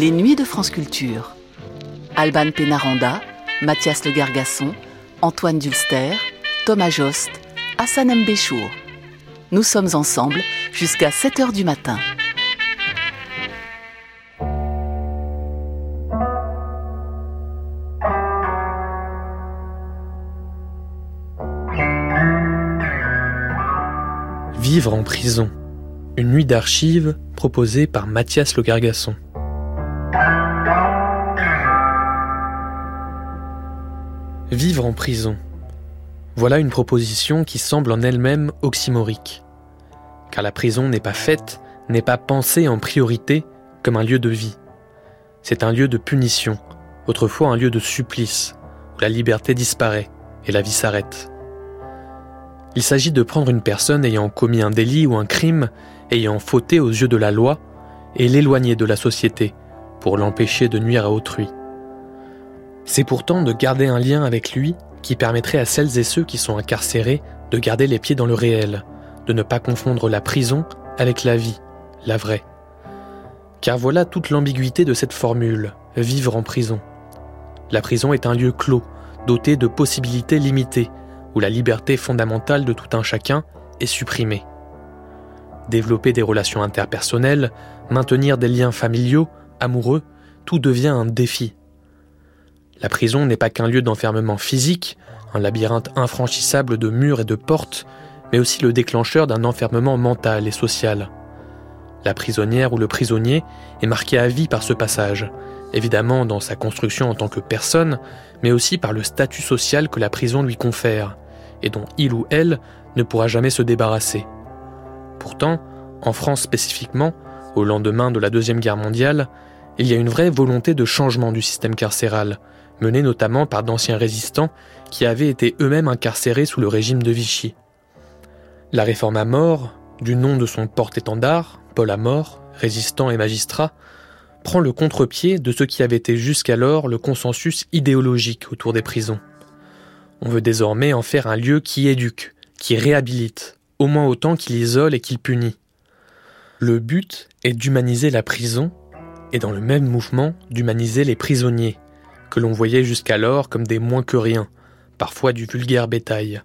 Les Nuits de France Culture. Alban Pénaranda, Mathias Le Gargasson, Antoine Dulster, Thomas Jost, Hassan Mbéchour. Nous sommes ensemble jusqu'à 7 h du matin. Vivre en prison. Une nuit d'archives proposée par Mathias Le Gargasson. Vivre en prison. Voilà une proposition qui semble en elle-même oxymorique. Car la prison n'est pas faite, n'est pas pensée en priorité comme un lieu de vie. C'est un lieu de punition, autrefois un lieu de supplice, où la liberté disparaît et la vie s'arrête. Il s'agit de prendre une personne ayant commis un délit ou un crime, ayant fauté aux yeux de la loi, et l'éloigner de la société pour l'empêcher de nuire à autrui. C'est pourtant de garder un lien avec lui qui permettrait à celles et ceux qui sont incarcérés de garder les pieds dans le réel, de ne pas confondre la prison avec la vie, la vraie. Car voilà toute l'ambiguïté de cette formule, vivre en prison. La prison est un lieu clos, doté de possibilités limitées, où la liberté fondamentale de tout un chacun est supprimée. Développer des relations interpersonnelles, maintenir des liens familiaux, amoureux, tout devient un défi. La prison n'est pas qu'un lieu d'enfermement physique, un labyrinthe infranchissable de murs et de portes, mais aussi le déclencheur d'un enfermement mental et social. La prisonnière ou le prisonnier est marqué à vie par ce passage, évidemment dans sa construction en tant que personne, mais aussi par le statut social que la prison lui confère, et dont il ou elle ne pourra jamais se débarrasser. Pourtant, en France spécifiquement, au lendemain de la Deuxième Guerre mondiale, il y a une vraie volonté de changement du système carcéral, menée notamment par d'anciens résistants qui avaient été eux-mêmes incarcérés sous le régime de Vichy. La réforme à mort, du nom de son porte-étendard, Paul Amor, résistant et magistrat, prend le contre-pied de ce qui avait été jusqu'alors le consensus idéologique autour des prisons. On veut désormais en faire un lieu qui éduque, qui réhabilite, au moins autant qu'il isole et qu'il punit. Le but est d'humaniser la prison et dans le même mouvement d'humaniser les prisonniers, que l'on voyait jusqu'alors comme des moins que rien, parfois du vulgaire bétail.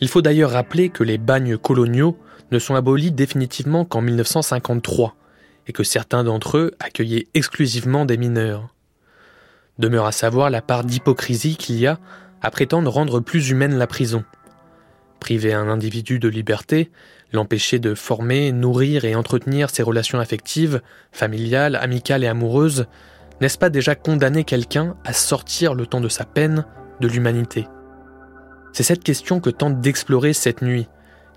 Il faut d'ailleurs rappeler que les bagnes coloniaux ne sont abolis définitivement qu'en 1953, et que certains d'entre eux accueillaient exclusivement des mineurs. Demeure à savoir la part d'hypocrisie qu'il y a à prétendre rendre plus humaine la prison. Priver un individu de liberté, l'empêcher de former, nourrir et entretenir ses relations affectives, familiales, amicales et amoureuses, n'est-ce pas déjà condamner quelqu'un à sortir le temps de sa peine de l'humanité? C'est cette question que tente d'explorer cette nuit,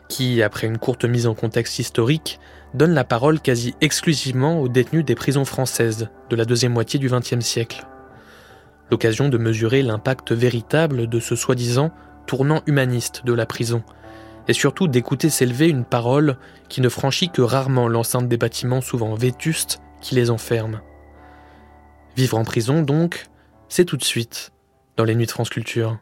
qui, après une courte mise en contexte historique, donne la parole quasi exclusivement aux détenus des prisons françaises de la deuxième moitié du XXe siècle l'occasion de mesurer l'impact véritable de ce soi-disant tournant humaniste de la prison, et surtout d'écouter s'élever une parole qui ne franchit que rarement l'enceinte des bâtiments souvent vétustes qui les enferment. Vivre en prison, donc, c'est tout de suite dans les nuits de France Culture.